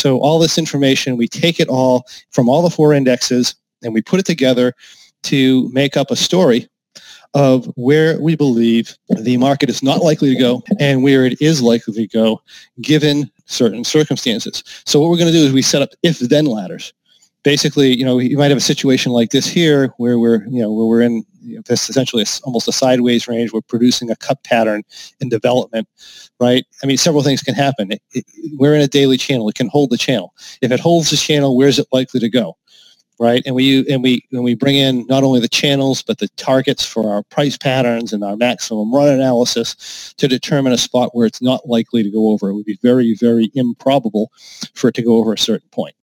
So all this information, we take it all from all the four indexes and we put it together to make up a story of where we believe the market is not likely to go and where it is likely to go given certain circumstances. So what we're going to do is we set up if-then ladders. Basically, you know, you might have a situation like this here where we're, you know, where we're in you know, this essentially a, almost a sideways range. We're producing a cup pattern in development, right? I mean, several things can happen. It, it, we're in a daily channel. It can hold the channel. If it holds the channel, where's it likely to go? right? And we and we and we bring in not only the channels but the targets for our price patterns and our maximum run analysis to determine a spot where it's not likely to go over. It would be very very improbable for it to go over a certain point.